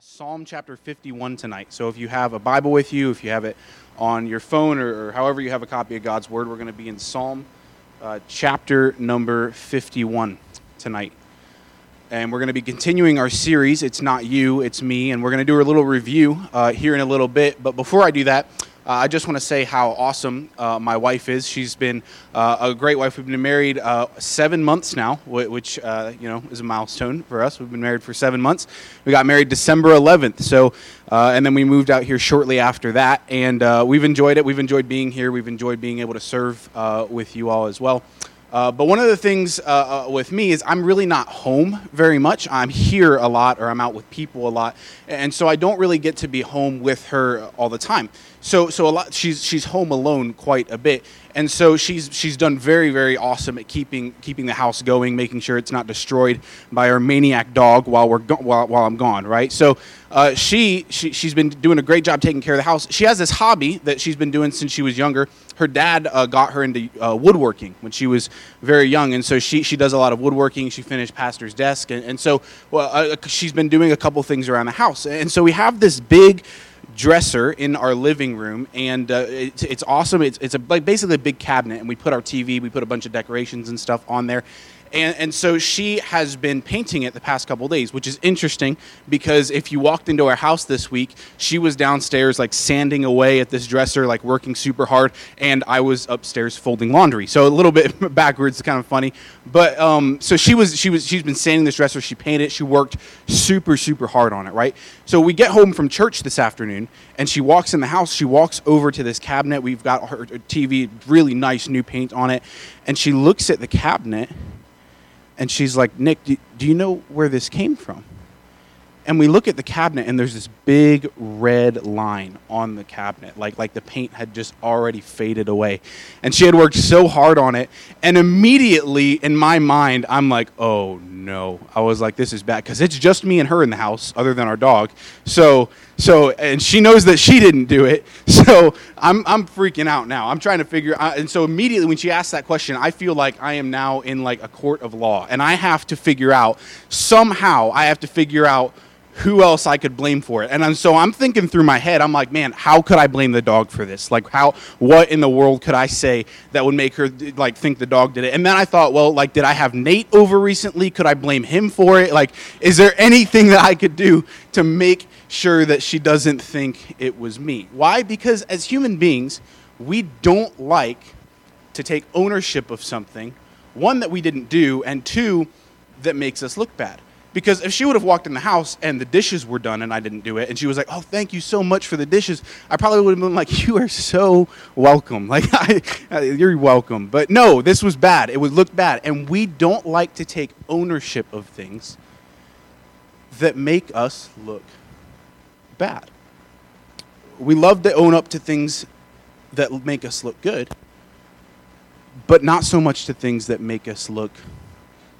Psalm chapter 51 tonight. So if you have a Bible with you, if you have it on your phone, or, or however you have a copy of God's Word, we're going to be in Psalm uh, chapter number 51 tonight. And we're going to be continuing our series, It's Not You, It's Me. And we're going to do a little review uh, here in a little bit. But before I do that, uh, I just want to say how awesome uh, my wife is. She's been uh, a great wife. We've been married uh, seven months now, which uh, you know is a milestone for us. We've been married for seven months. We got married December 11th. So, and then we moved out here shortly after that. And we've enjoyed it. We've enjoyed being here. We've enjoyed being able to serve with you all as well. Uh, but one of the things uh, uh, with me is I'm really not home very much. I'm here a lot or I'm out with people a lot. And so I don't really get to be home with her all the time. So, so a lot, she's, she's home alone quite a bit and so she's she's done very very awesome at keeping keeping the house going, making sure it's not destroyed by our maniac dog while we're go- while, while I'm gone. Right. So uh, she, she she's been doing a great job taking care of the house. She has this hobby that she's been doing since she was younger. Her dad uh, got her into uh, woodworking when she was very young, and so she she does a lot of woodworking. She finished pastor's desk, and, and so well, uh, she's been doing a couple things around the house. And so we have this big dresser in our living room, and uh, it's, it's awesome. It's, it's a, like basically a big cabinet, and we put our TV, we put a bunch of decorations and stuff on there. And, and so she has been painting it the past couple days, which is interesting because if you walked into our house this week, she was downstairs like sanding away at this dresser, like working super hard, and I was upstairs folding laundry. So a little bit backwards, kind of funny. But um, so she was she was she's been sanding this dresser. She painted it. She worked super super hard on it, right? So we get home from church this afternoon, and she walks in the house. She walks over to this cabinet. We've got her TV, really nice new paint on it, and she looks at the cabinet and she's like, Nick, do, do you know where this came from? And we look at the cabinet, and there's this big red line on the cabinet, like like the paint had just already faded away. And she had worked so hard on it, and immediately in my mind, I'm like, oh no. I was like, this is bad because it's just me and her in the house, other than our dog. So so and she knows that she didn't do it. So I'm I'm freaking out now. I'm trying to figure out. And so immediately when she asked that question, I feel like I am now in like a court of law, and I have to figure out somehow. I have to figure out who else I could blame for it. And I'm, so I'm thinking through my head, I'm like, man, how could I blame the dog for this? Like, how, what in the world could I say that would make her like think the dog did it? And then I thought, well, like, did I have Nate over recently? Could I blame him for it? Like, is there anything that I could do to make sure that she doesn't think it was me? Why? Because as human beings, we don't like to take ownership of something, one, that we didn't do, and two, that makes us look bad. Because if she would have walked in the house and the dishes were done and I didn't do it, and she was like, "Oh, thank you so much for the dishes," I probably would have been like, "You are so welcome. Like, I, you're welcome." But no, this was bad. It would look bad, and we don't like to take ownership of things that make us look bad. We love to own up to things that make us look good, but not so much to things that make us look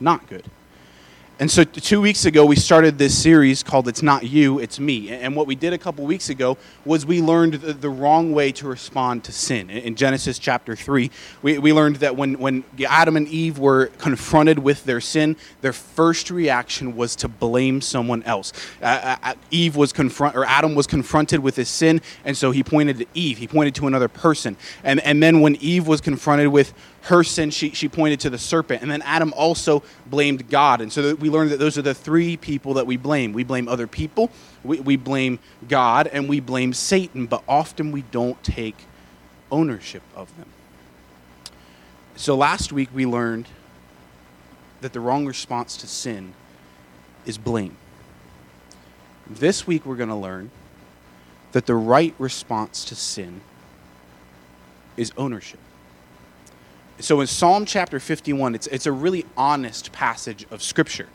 not good. And so, two weeks ago, we started this series called It's Not You, It's Me. And what we did a couple weeks ago was we learned the, wrong way to respond to sin. In Genesis chapter 3, we, we learned that when, when Adam and Eve were confronted with their sin, their first reaction was to blame someone else. Uh Eve was confront, or Adam was confronted with his sin, and so he pointed to Eve. He pointed to another person. And, and then when Eve was confronted with her sin, she, she pointed to the serpent. And then Adam also blamed God. And so we learned that those are the three people that we blame. We blame other people, we, we blame God, and we blame Satan, but often we don't take ownership of them. So last week we learned that the wrong response to sin is blame. This week we're going to learn that the right response to sin is ownership so in Psalm chapter 51, it's, it's a really honest passage of Scripture.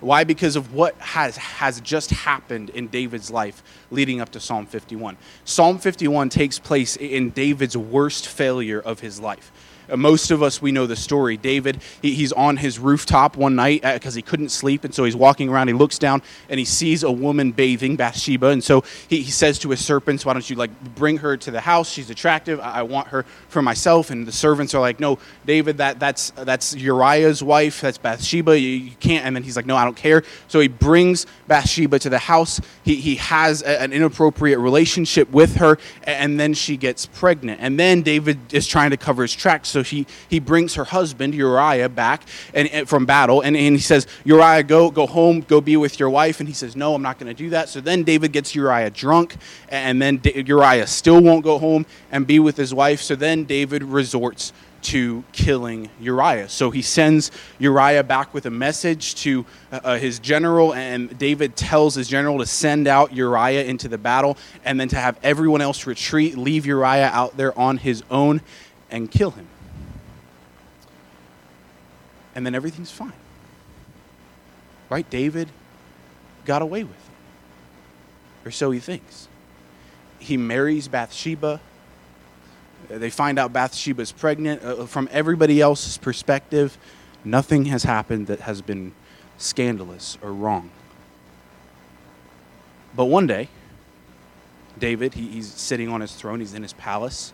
Why? Because of what has, has just happened in David's life leading up to Psalm 51. Psalm 51 takes place in David's worst failure of his life. Uh, most of us, we know the story. David, he, he's on his rooftop one night because uh, he couldn't sleep. And so he's walking around. He looks down and he sees a woman bathing, Bathsheba. And so he, he says to his servants, Why don't you like bring her to the house? She's attractive. I, I want her for myself. And the servants are like, No, David, that, that's, that's Uriah's wife. That's Bathsheba. You, you can't. And then he's like, No, I don't care. So he brings Bathsheba to the house. He, he has a, an inappropriate relationship with her. And then she gets pregnant. And then David is trying to cover his tracks. So he, he brings her husband, Uriah, back and, and from battle. And, and he says, Uriah, go, go home, go be with your wife. And he says, No, I'm not going to do that. So then David gets Uriah drunk. And then Uriah still won't go home and be with his wife. So then David resorts to killing Uriah. So he sends Uriah back with a message to uh, uh, his general, and David tells his general to send out Uriah into the battle and then to have everyone else retreat, leave Uriah out there on his own, and kill him. And then everything's fine. Right? David got away with it. Or so he thinks. He marries Bathsheba they find out Bathsheba's pregnant. Uh, from everybody else's perspective, nothing has happened that has been scandalous or wrong. But one day, David, he, he's sitting on his throne, he's in his palace,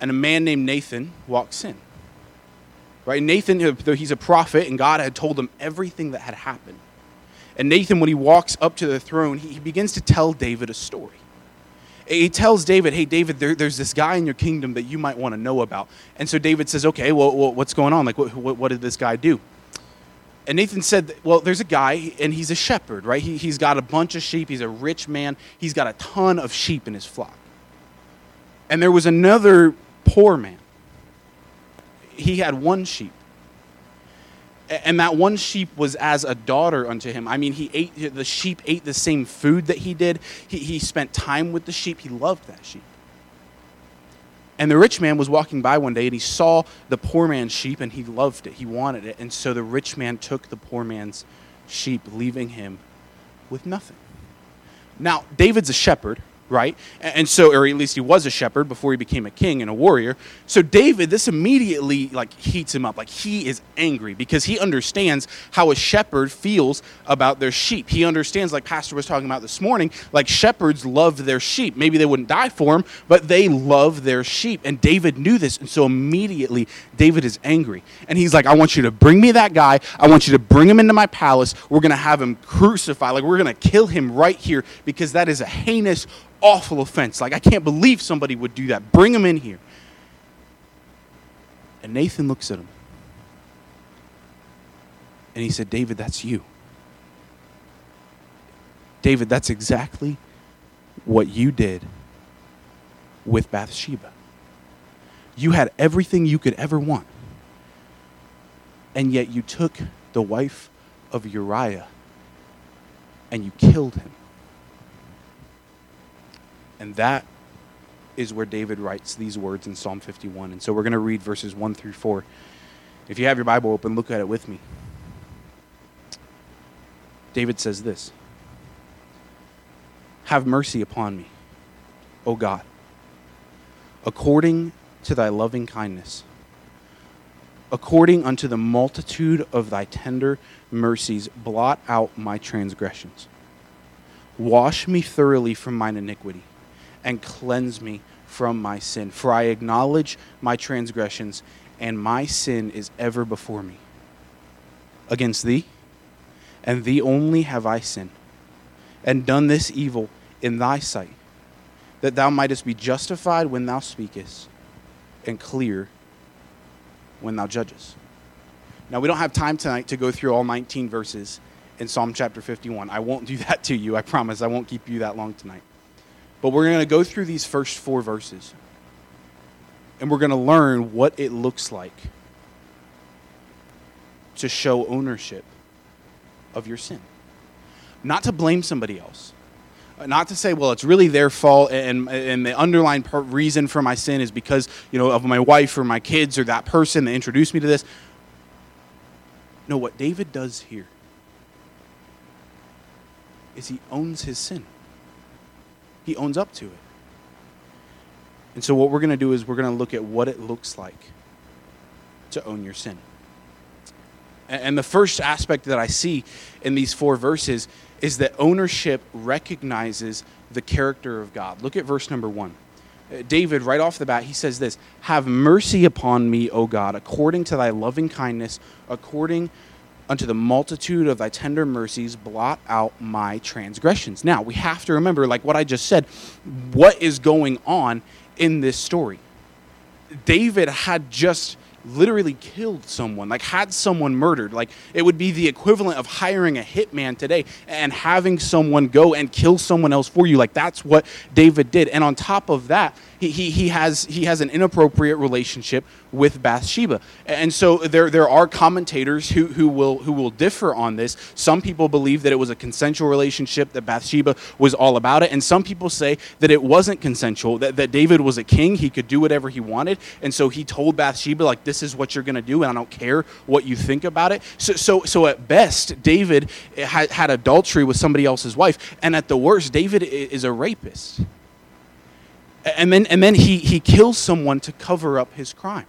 and a man named Nathan walks in. Right? Nathan, uh, though he's a prophet, and God had told him everything that had happened. And Nathan, when he walks up to the throne, he, he begins to tell David a story he tells David, hey, David, there, there's this guy in your kingdom that you might want to know about. And so David says, okay, well, well what's going on? Like, what, what, what, did this guy do? And Nathan said, well, there's a guy, and he's a shepherd, right? He, he's got a bunch of sheep. He's a rich man. He's got a ton of sheep in his flock. And there was another poor man. He had one sheep and that one sheep was as a daughter unto him. I mean, he ate the sheep ate the same food that he did. He, he spent time with the sheep. He loved that sheep. And the rich man was walking by one day and he saw the poor man's sheep and he loved it. He wanted it. And so the rich man took the poor man's sheep, leaving him with nothing. Now, David's a shepherd, right? And so, or at least he was a shepherd before he became a king and a warrior. So David, this immediately like heats him up. Like he is angry because he understands how a shepherd feels about their sheep. He understands, like Pastor was talking about this morning, like shepherds love their sheep. Maybe they wouldn't die for them, but they love their sheep. And David knew this, and so immediately David is angry. And he's like, I want you to bring me that guy. I want you to bring him into my palace. We're gonna have him crucified. Like we're gonna kill him right here because that is a heinous awful offense. Like, I can't believe somebody would do that. Bring him in here. And Nathan looks at him. And he said, David, that's you. David, that's exactly what you did with Bathsheba. You had everything you could ever want. And yet you took the wife of Uriah and you killed him. And that is where David writes these words in Psalm 51. And so we're going to read verses 1 through 4. If you have your Bible open, look at it with me. David says this Have mercy upon me, O God, according to thy loving kindness, according unto the multitude of thy tender mercies, blot out my transgressions. Wash me thoroughly from mine iniquity and cleanse me from my sin. For I acknowledge my transgressions, and my sin is ever before me. Against thee, and thee only have I sinned, and done this evil in thy sight, that thou mightest be justified when thou speakest, and clear when thou judgest. Now, we don't have time tonight to go through all 19 verses in Psalm chapter 51. I won't do that to you. I promise. I won't keep you that long tonight. But we're going to go through these first four verses. And we're going to learn what it looks like to show ownership of your sin. Not to blame somebody else. Uh, not to say, well, it's really their fault, and, and the underlying reason for my sin is because, you know, of my wife or my kids or that person that introduced me to this. No, what David does here is he owns his sin he owns up to it. And so, what we're going to do is we're going to look at what it looks like to own your sin. And the first aspect that I see in these four verses is that ownership recognizes the character of God. Look at verse number one. Uh, David, right off the bat, he says this Have mercy upon me, O God, according to thy loving kindness, according unto the multitude of thy tender mercies, blot out my transgressions. Now, we have to remember, like what I just said, what is going on in this story. David had just literally killed someone, like had someone murdered. Like it would be the equivalent of hiring a hitman today and having someone go and kill someone else for you. Like that's what David did. And on top of that, he, he, has he has an inappropriate relationship with Bathsheba. And so there there are commentators who, who will who will differ on this. Some people believe that it was a consensual relationship, that Bathsheba was all about it, and some people say that it wasn't consensual, that, that David was a king, he could do whatever he wanted, and so he told Bathsheba, like, this is what you're gonna do, and I don't care what you think about it. So so so at best, David eh, had, had adultery with somebody else's wife, and at the worst, David is a rapist and then and then he he kills someone to cover up his crime.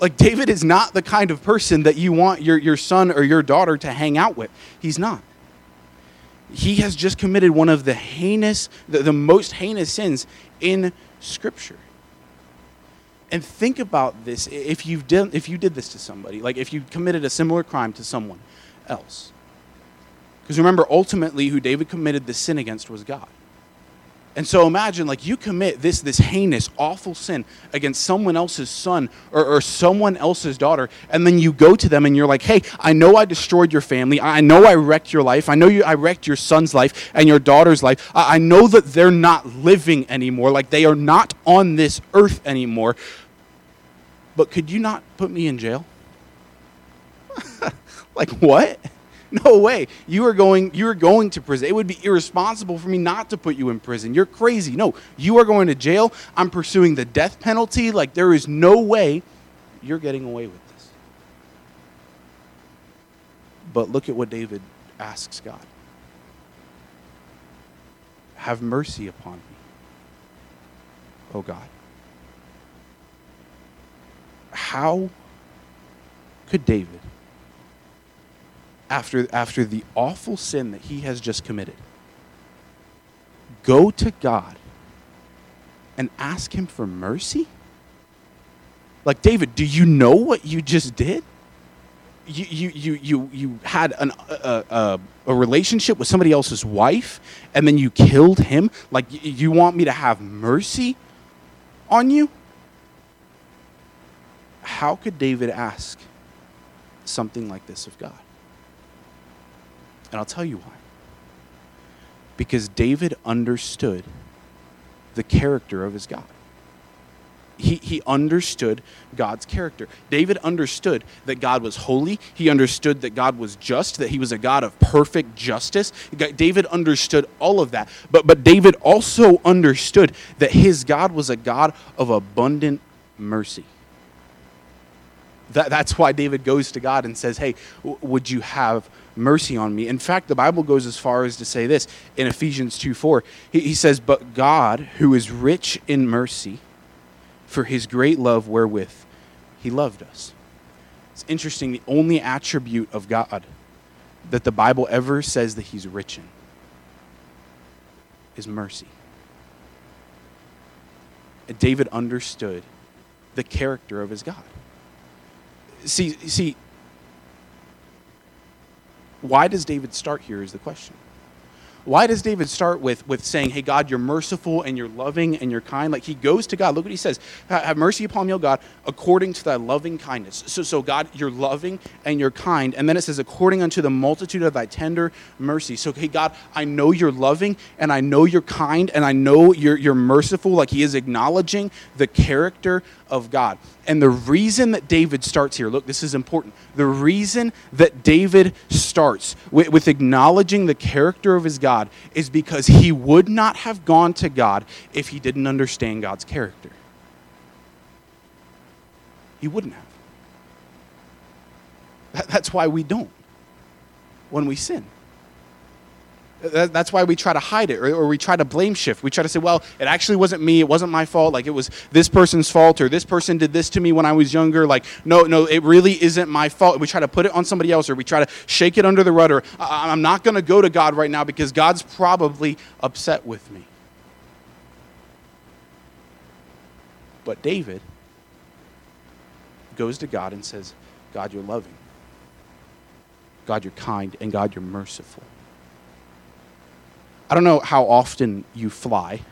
Like david is not the kind of person that you want your, your son or your daughter to hang out with. He's not. He has just committed one of the heinous the, the most heinous sins in scripture. And think about this. If you've did if you did this to somebody like if you committed a similar crime to someone else. Because remember ultimately who david committed the sin against was god and so imagine like you commit this this heinous, awful sin against someone else's son or, or, someone else's daughter, and then you go to them and you're like, hey, I know I destroyed your family. I know I wrecked your life. I know you I wrecked your son's life and your daughter's life. I, I know that they're not living anymore, like they are not on this earth anymore. But could you not put me in jail? like what? No way. You are going you are going to prison. It would be irresponsible for me not to put you in prison. You're crazy. No, you are going to jail. I'm pursuing the death penalty. Like there is no way you're getting away with this. But look at what David asks God. Have mercy upon me. Oh God. How could David after, after the awful sin that he has just committed, go to God and ask him for mercy? Like, David, do you know what you just did? You, you, you, you, you had an, a, relationship with somebody else's wife and then you killed him? Like, you want me to have mercy on you? How could David ask something like this of God? And I'll tell you why. Because David understood the character of his God. He, he understood God's character. David understood that God was holy. He understood that God was just, that he was a God of perfect justice. David understood all of that. But, but David also understood that his God was a God of abundant mercy. That, that's why David goes to God and says, Hey, w- would you have mercy on me? In fact, the Bible goes as far as to say this in Ephesians 2 4. He, he says, But God, who is rich in mercy, for his great love wherewith he loved us. It's interesting, the only attribute of God that the Bible ever says that he's rich in is mercy. And David understood the character of his God see, see, why does David start here is the question. Why does David start with, with saying, Hey, God, you're merciful and you're loving and you're kind? Like he goes to God. Look what he says Have mercy upon me, O God, according to thy loving kindness. So, so, God, you're loving and you're kind. And then it says, According unto the multitude of thy tender mercy. So, hey, God, I know you're loving and I know you're kind and I know you're, you're merciful. Like he is acknowledging the character of God. And the reason that David starts here, look, this is important. The reason that David starts with, with, acknowledging the character of his God is because he would not have gone to God if he didn't understand God's character. He wouldn't have. That, that's why we don't when we sin. That- That's why we try to hide it or, or we try to blame shift. We try to say, well, it actually wasn't me. It wasn't my fault. Like it was this person's fault or this person did this to me when I was younger. Like, no, no, it really isn't my fault. We try to put it on somebody else or we try to shake it under the rudder. "I- I'm not going to go to God right now because God's probably upset with me. But David goes to God and says, God, you're loving. God, you're kind. And God, you're merciful. I don't know how often you fly,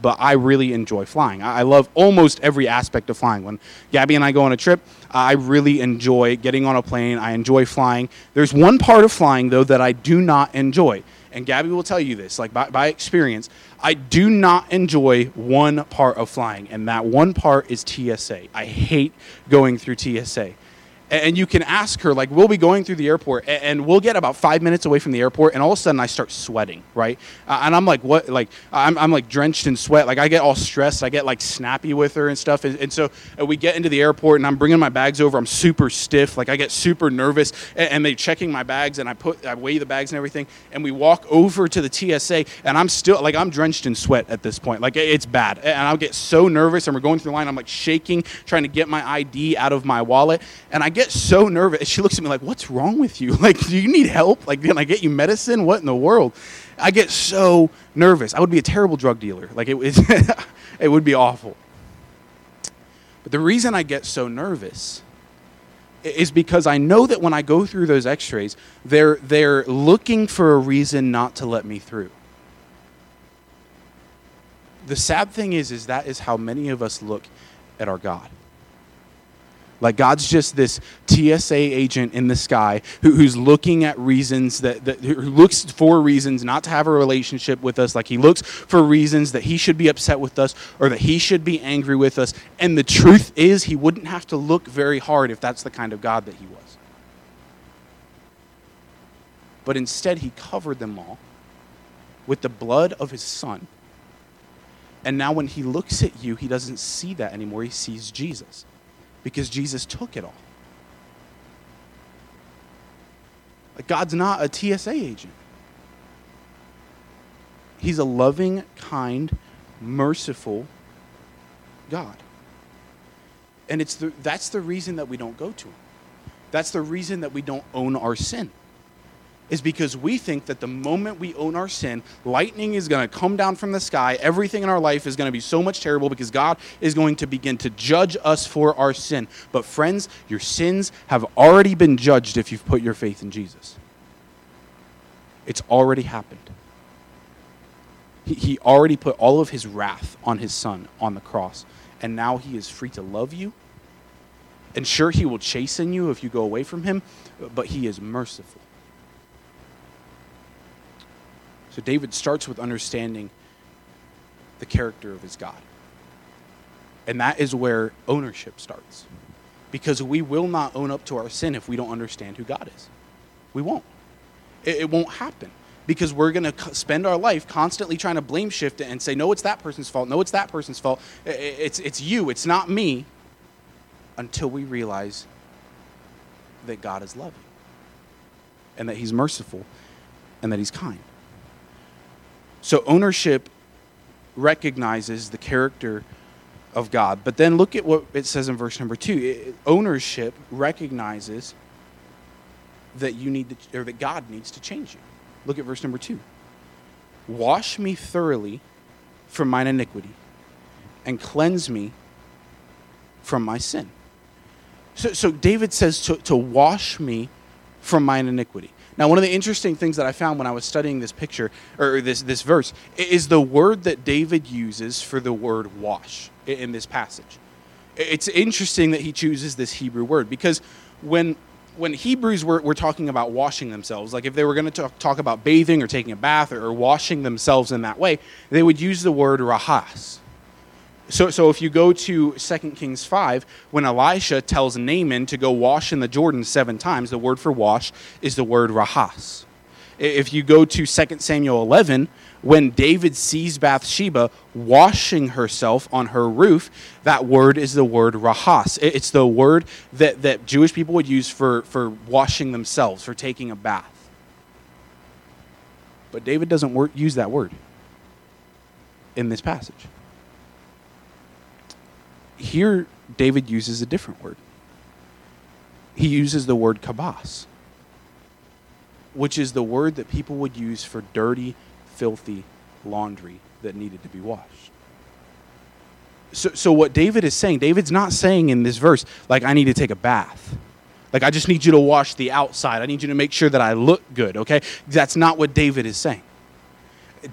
but I really enjoy flying. I love almost every aspect of flying. When Gabby and I go on a trip, I really enjoy getting on a plane. I enjoy flying. There's one part of flying, though, that I do not enjoy. And Gabby will tell you this, like by, by experience, I do not enjoy one part of flying, and that one part is TSA. I hate going through TSA and you can ask her like we'll be going through the airport and we'll get about five minutes away from the airport and all of a sudden i start sweating right? And i'm like what? Like I'm, I'm like drenched in sweat. Like i get all stressed. I get like snappy with her and stuff and, and so uh, we get into the airport and i'm bringing my bags over. I'm super stiff. Like i get super nervous and, and they're checking my bags and i put i weigh the bags and everything and we walk over to the tsa and i'm still like i'm drenched in sweat at this point. Like it's bad and i'll get so nervous and we're going through the line. I'm like shaking trying to get my id out of my wallet and i get so nervous. She looks at me like what's wrong with you? Like do you need help? Like can i get you medicine? What in the world? I get so nervous. I would be a terrible drug dealer. Like it it would be awful. But the reason i get so nervous is because I know that when I go through those x-rays, they're they're looking for a reason not to let me through. The sad thing is is that is how many of us look at our God. Like God's just this TSA agent in the sky who, who's looking at reasons that, that who looks for reasons not to have a relationship with us. Like he looks for reasons that he should be upset with us or that he should be angry with us. And the truth is, he wouldn't have to look very hard if that's the kind of God that he was. But instead, he covered them all with the blood of his son. And now, when he looks at you, he doesn't see that anymore. He sees Jesus because Jesus took it all. Like, God's not a TSA agent, He's a loving, kind, merciful God. And it's the, that's the reason that we don't go to Him. That's the reason that we don't own our sin is because we think that the moment we own our sin, lightning is going to come down from the sky. Everything in our life is going to be so much terrible because God is going to begin to judge us for our sin. But, friends, your sins have already been judged if you've put your faith in Jesus. It's already happened. He, he already put all of his wrath on his son on the cross. And now he is free to love you. And sure, he will chasten you if you go away from him, but he is merciful. So David starts with understanding the character of his God. And that is where ownership starts. Because we will not own up to our sin if we don't understand who God is. We won't. It, it won't happen. Because we're going to spend our life constantly trying to blame shift and say, no, it's that person's fault. No, it's that person's fault. It's, it's you. It's not me. Until we realize that God is loving and that He's merciful and that He's kind. So ownership recognizes the character of God. But then look at what it says in verse number two. It- ownership recognizes that you need to, or that God needs to change you. Look at verse number two. Wash me thoroughly from mine iniquity, and cleanse me from my sin. So, so David says to, to wash me from mine iniquity. Now, one of the interesting things that I found when I was studying this picture or this this verse is the word that David uses for the word wash in this passage. It's interesting that he chooses this Hebrew word because when when Hebrews were, were talking about washing themselves, like if they were going to talk, talk about bathing or taking a bath or, or washing themselves in that way, they would use the word rahas. So, so if you go to 2 Kings 5, when Elisha tells Naaman to go wash in the Jordan seven times, the word for wash is the word rahas. If you go to 2 Samuel 11, when David sees Bathsheba washing herself on her roof, that word is the word rahas. It's the word that, that Jewish people would use for, for washing themselves, for taking a bath. But David doesn't use that word in this passage. Here, David uses a different word. He uses the word kabas, which is the word that people would use for dirty, filthy laundry that needed to be washed. So, so what David is saying, David's not saying in this verse, like, I need to take a bath. Like, I just need you to wash the outside. I need you to make sure that I look good, okay? That's not what David is saying.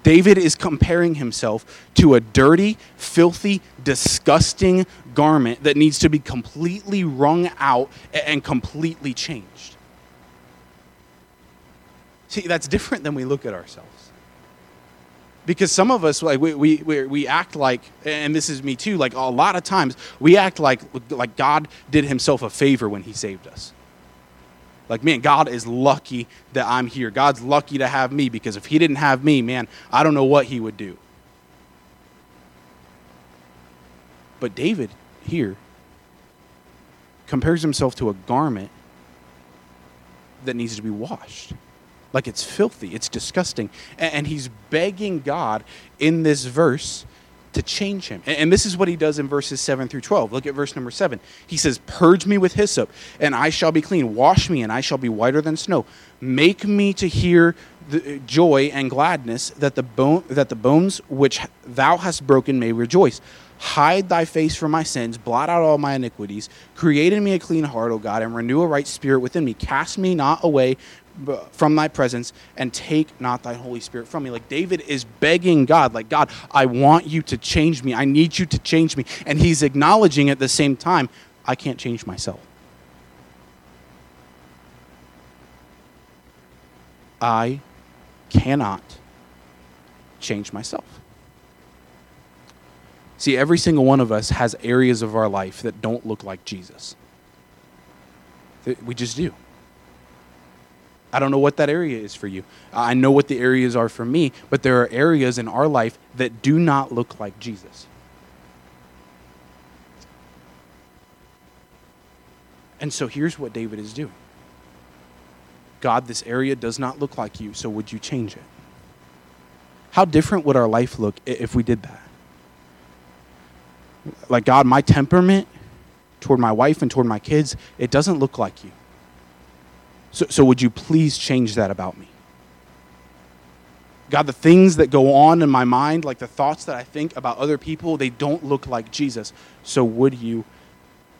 David is comparing himself to a dirty, filthy, disgusting garment that needs to be completely wrung out and completely changed. See, that's different than we look at ourselves. Because some of us, like we, we, we, act like, and this is me too, like a lot of times we act like, like God did himself a favor when he saved us. Like, man, God is lucky that I'm here. God's lucky to have me because if He didn't have me, man, I don't know what He would do. But David here compares himself to a garment that needs to be washed. Like it's filthy, it's disgusting. And he's begging God in this verse to change him. And this is what he does in verses 7 through 12. Look at verse number 7. He says, Purge me with hyssop, and I shall be clean. Wash me, and I shall be whiter than snow. Make me to hear the uh, joy and gladness that the, bone, that the bones which thou hast broken may rejoice. Hide thy face from my sins, blot out all my iniquities. Create in me a clean heart, O God, and renew a right spirit within me. Cast me not away from thy presence and take not thy Holy Spirit from me. Like David is begging God, like, God, I want you to change me. I need you to change me. And he's acknowledging at the same time, I can't change myself. I cannot change myself. See, every single one of us has areas of our life that don't look like Jesus. We just do. I don't know what that area is for you. I know what the areas are for me, but there are areas in our life that do not look like Jesus. And so here's what David is doing God, this area does not look like you, so would you change it? How different would our life look if we did that? Like, God, my temperament toward my wife and toward my kids, it doesn't look like you. So, so would you please change that about me? God, the things that go on in my mind, like the thoughts that I think about other people, they don't look like Jesus. So would you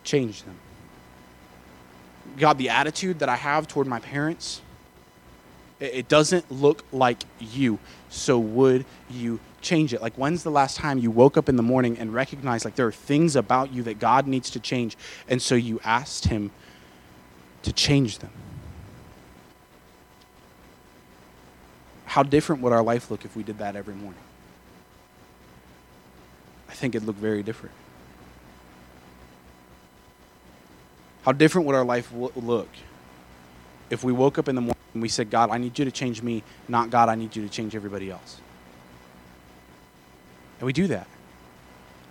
change them? God, the attitude that I have toward my parents, it doesn't look like you. So would you change it? Like, when's the last time you woke up in the morning and recognized like there are things about you that God needs to change? And so you asked Him to change them? How different would our life look if we did that every morning? I think it'd look very different. How different would our life w- look if we woke up in the morning and we said, God, I need you to change me, not God, I need you to change everybody else? And we do that.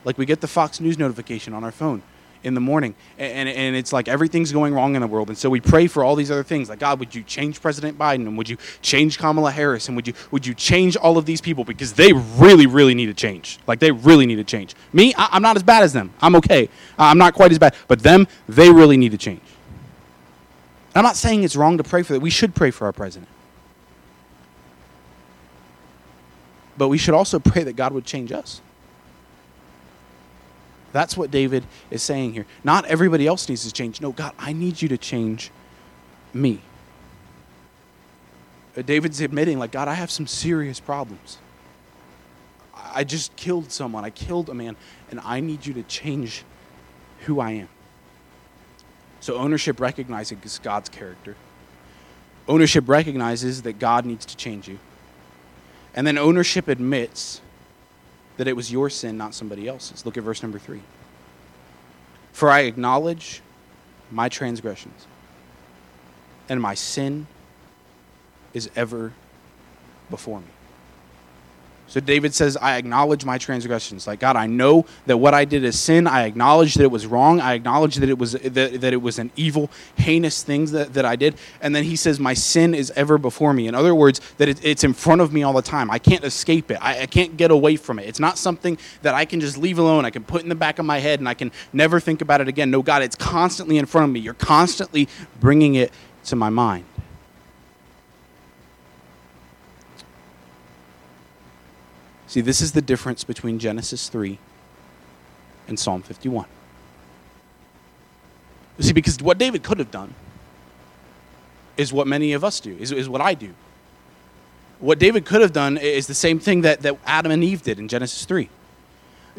Like we get the Fox News notification on our phone in the morning. And, and it's like everything's going wrong in the world. And so we pray for all these other things. Like, God, would you change President Biden? And would you change Kamala Harris? And would you, would you change all of these people? Because they really, really need to change. Like, they really need to change. Me, I, am not as bad as them. I'm okay. I'm not quite as bad. But them, they really need to change. I'm not saying it's wrong to pray for that. We should pray for our president. But we should also pray that God would change us. That's what David is saying here. Not everybody else needs to change. No, God, I need you to change me. Uh, David's admitting, like, God, I have some serious problems. I just killed someone. I killed a man, and I need you to change who I am. So, ownership recognizes God's character. Ownership recognizes that God needs to change you. And then ownership admits that it was your sin, not somebody else's. Look at verse number three. For I acknowledge my transgressions, and my sin is ever before me. So David says, I acknowledge my transgressions. Like God, I know that what I did is sin. I acknowledge that it was wrong. I acknowledge that it was that, that it was an evil, heinous thing that, that I did. And then he says, My sin is ever before me. In other words, that it, it's in front of me all the time. I can't escape it. I, I can't get away from it. It's not something that I can just leave alone. I can put in the back of my head and I can never think about it again. No, God, it's constantly in front of me. You're constantly bringing it to my mind. See, this is the difference between Genesis 3 and Psalm 51. You see, because what David could have done is what many of us do, is, is what I do. What David could have done is the same thing that, that Adam and Eve did in Genesis 3.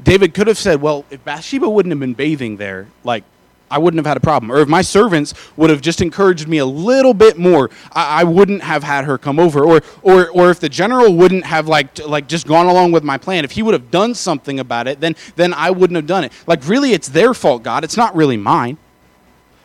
David could have said, Well, if Bathsheba wouldn't have been bathing there, like I wouldn't have had a problem. Or if my servants would have just encouraged me a little bit more, I, I, wouldn't have had her come over. Or, or, or if the general wouldn't have like, like just gone along with my plan, if he would have done something about it, then, then I wouldn't have done it. Like really, it's their fault, God. It's not really mine.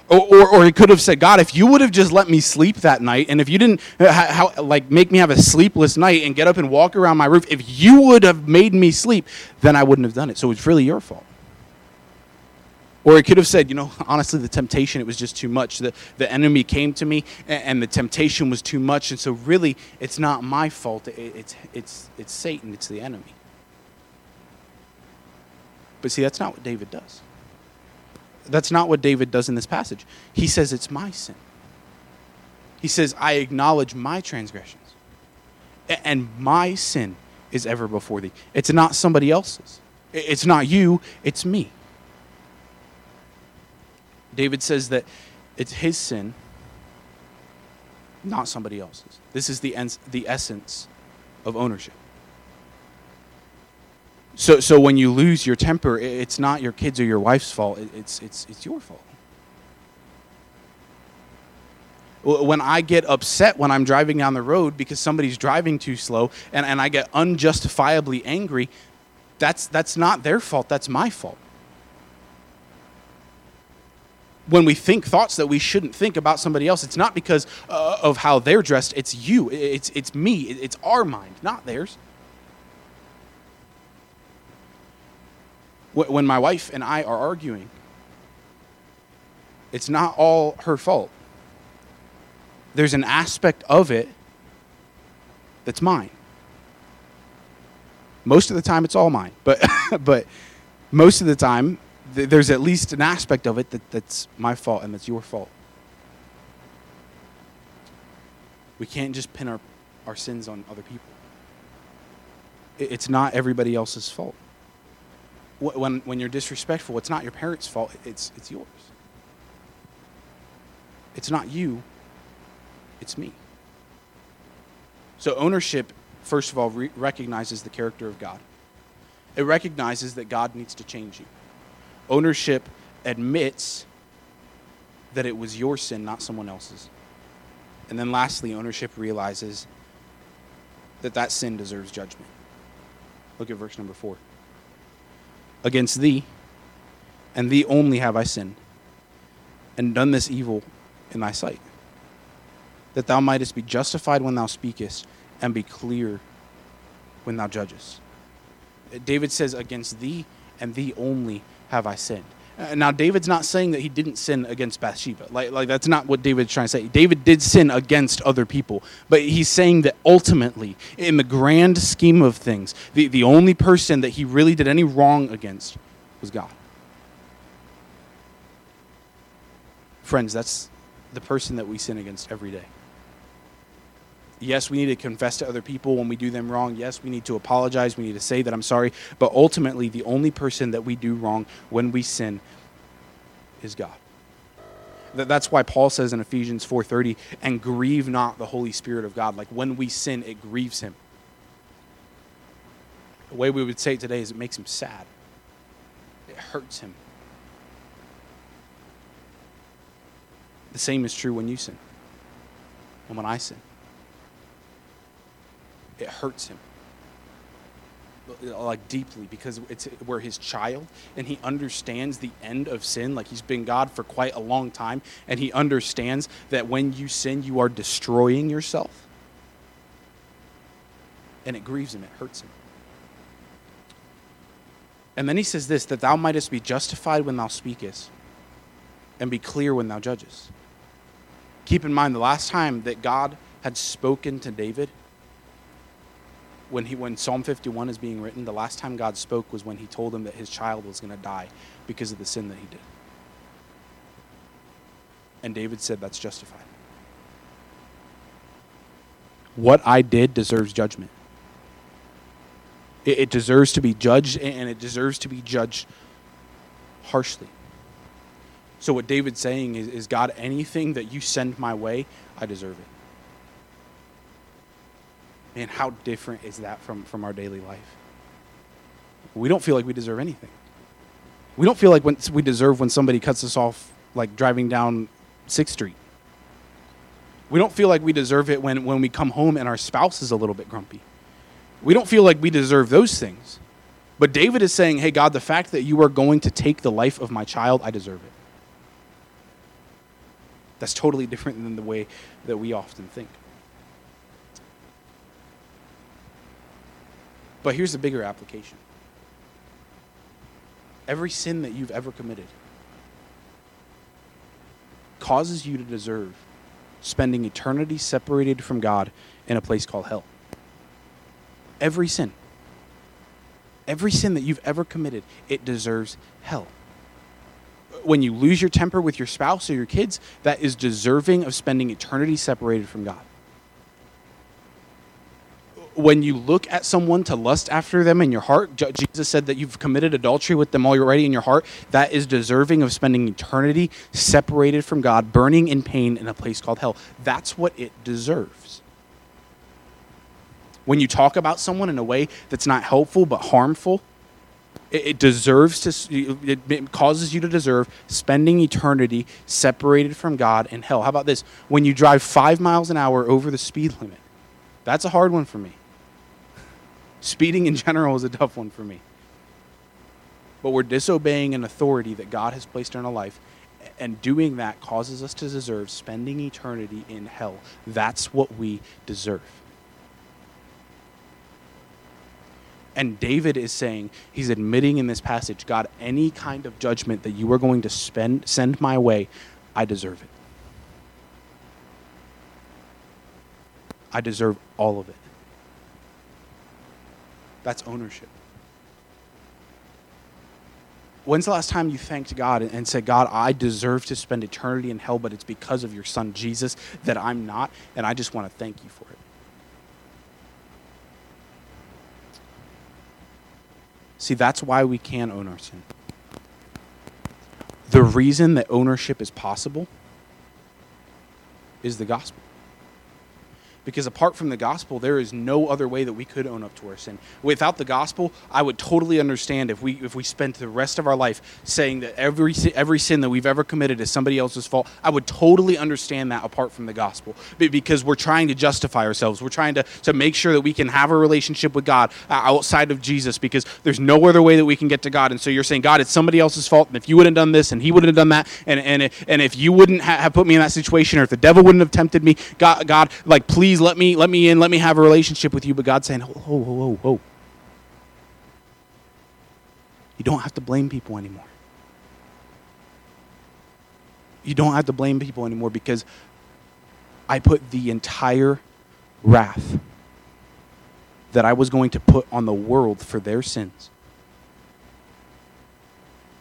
Or, or, or, he could have said, God, if you would have just let me sleep that night, and if you didn't uh, how, like make me have a sleepless night and get up and walk around my roof, if you would have made me sleep, then I wouldn't have done it. So it's really your fault. Or he could have said, you know, honestly, the temptation, it was just too much. The, the enemy came to me and, and the temptation was too much. And so, really, it's not my fault. It, it's, it's, it's Satan, it's the enemy. But see, that's not what David does. That's not what David does in this passage. He says, it's my sin. He says, I acknowledge my transgressions. And my sin is ever before thee. It's not somebody else's. It's not you, it's me. David says that it's his sin, not somebody else's. This is the, ens- the essence of ownership. So, so when you lose your temper, it's not your kids or your wife's fault, it's, it's, it's your fault. When I get upset when I'm driving down the road because somebody's driving too slow and, and I get unjustifiably angry, that's, that's not their fault, that's my fault when we think thoughts that we shouldn't think about somebody else, it's not because uh, of how they're dressed. It's you. It's, it's me. It's our mind, not theirs. When my wife and I are arguing, it's not all her fault. There's an aspect of it that's mine. Most of the time, it's all mine, but, but most of the time, th- there's at least an aspect of it that, that's my fault and that's your fault. We can't just pin our, our sins on other people. It, it's not everybody else's fault. When, when you're disrespectful, it's not your parents' fault, it's, it's yours. It's not you, it's me. So, ownership, first of all, re- recognizes the character of God. It recognizes that God needs to change you. Ownership admits that it was your sin, not someone else's. And then lastly, ownership realizes that that sin deserves judgment. Look at verse number four. Against thee, and thee only have I sinned, and done this evil in thy sight, that thou mightest be justified when thou speakest, and be clear when thou judgest. David says, Against thee and thee only have I sinned? Uh, now, David's not saying that he didn't sin against Bathsheba. Like, like that's not what David's trying to say. David did sin against other people, but he's saying that ultimately, in the grand scheme of things, the, the only person that he really did any wrong against was God. Friends, that's the person that we sin against every day. Yes, we need to confess to other people when we do them wrong. Yes, we need to apologize. We need to say that I'm sorry. But ultimately, the only person that we do wrong when we sin is God. That's why Paul says in Ephesians 4:30, "And grieve not the Holy Spirit of God." Like when we sin, it grieves him. The way we would say it today is it makes him sad. It hurts him. The same is true when you sin and when I sin it hurts him like deeply because it's we're his child and he understands the end of sin. Like he's been god for quite a long time and he understands that when you sin you are destroying yourself. And it grieves him it hurts him. And then he says this that thou mightest be justified when thou speakest, and be clear when thou judgest. Keep in mind the last time that God had spoken to David, when he when Psalm 51 is being written, the last time God spoke was when he told him that his child was going to die because of the sin that he did. And David said that's justified. What I did deserves judgment. It, it deserves to be judged, and it deserves to be judged harshly. So, what David's saying is, is God, anything that you send my way, I deserve it. Man, how different is that from, from our daily life? We don't feel like we deserve anything. We don't feel like when we deserve when somebody cuts us off, like driving down 6th Street. We don't feel like we deserve it when, when we come home and our spouse is a little bit grumpy. We don't feel like we deserve those things. But David is saying, hey, God, the fact that you are going to take the life of my child, I deserve it. That's totally different than the way that we often think. But here's the bigger application every sin that you've ever committed causes you to deserve spending eternity separated from God in a place called hell. Every sin. Every sin that you've ever committed, it deserves hell. When you lose your temper with your spouse or your kids, that is deserving of spending eternity separated from God when you look at someone to lust after them in your heart, Jesus said that you've committed adultery with them already in your heart. That is deserving of spending eternity separated from God, burning in pain in a place called hell. That's what it deserves. When you talk about someone in a way that's not helpful but harmful, it, deserves to, it causes you to deserve spending eternity separated from God in hell. How about this? When you drive five miles an hour over the speed limit, that's a hard one for me. Speeding in general is a tough one for me. But we're disobeying an authority that God has placed in our life, and doing that causes us to deserve spending eternity in hell. That's what we deserve. And David is saying, he's admitting in this passage, God, any kind of judgment that you are going to spend, send my way, I deserve it. I deserve all of it. That's ownership. When's the last time you thanked God and said, God, I deserve to spend eternity in hell, but it's because of your son Jesus that I'm not, and I just want to thank you for it? See, that's why we can own our sin. The reason that ownership is possible is the gospel. Because apart from the gospel, there is no other way that we could own up to our sin. Without the gospel, I would totally understand if we if we spent the rest of our life saying that every every sin that we've ever committed is somebody else's fault. I would totally understand that apart from the gospel, because we're trying to justify ourselves. We're trying to to make sure that we can have a relationship with God uh, outside of Jesus, because there's no other way that we can get to God. And so you're saying, God, it's somebody else's fault, and if you wouldn't have done this, and He wouldn't have done that, and and and if you wouldn't have put me in that situation, or if the devil wouldn't have tempted me, God, God, like please please let me let me in, let me have a relationship with you. But God's saying, whoa, whoa, whoa, whoa. You don't have to blame people anymore. You don't have to blame people anymore because I put the entire wrath that I was going to put on the world for their sins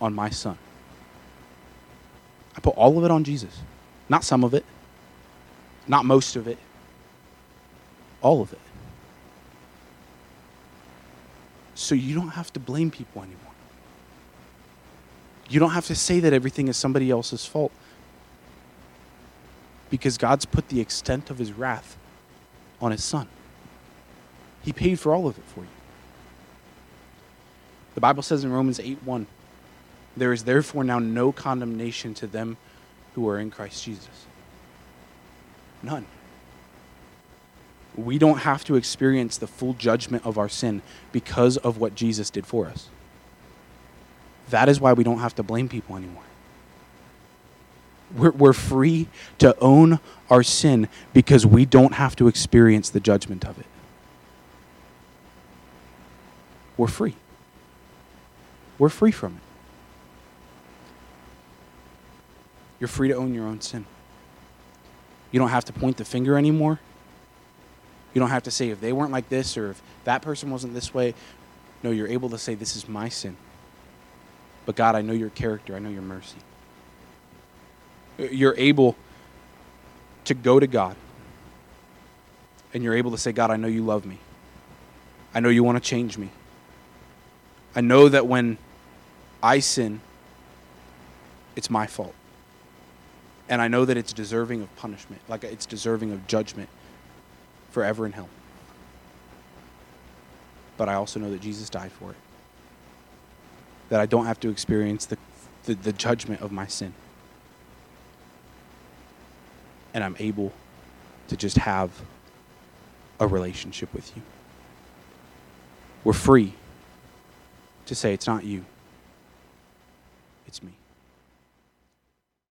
on my son. I put all of it on Jesus. Not some of it, not most of it, all of it. So you don't have to blame people anymore. You don't have to say that everything is somebody else's fault. Because God's put the extent of his wrath on his son. He paid for all of it for you. The Bible says in Romans 8 1, there is therefore now no condemnation to them who are in Christ Jesus. None we don't have to experience the full judgment of our sin because of what Jesus did for us. That is why we don't have to blame people anymore. We're, we're free to own our sin because we don't have to experience the judgment of it. We're free. we're free from it. You're free to own your own sin. You don't have to point the finger anymore. You don't have to say if they weren't like this or if that person wasn't this way. No, you're able to say, This is my sin. But God, I know your character, I know your mercy. Uh, you're able to go to God and you're able to say, God, I know you love me. I know you want to change me. I know that when I sin, it's my fault. And I know that it's deserving of punishment, like it's deserving of judgment forever in hell. But I also know that Jesus died for it. That I don't have to experience the, the, the judgment of my sin. And I'm able to just have a relationship with you. We're free to say, it's not you, it's me.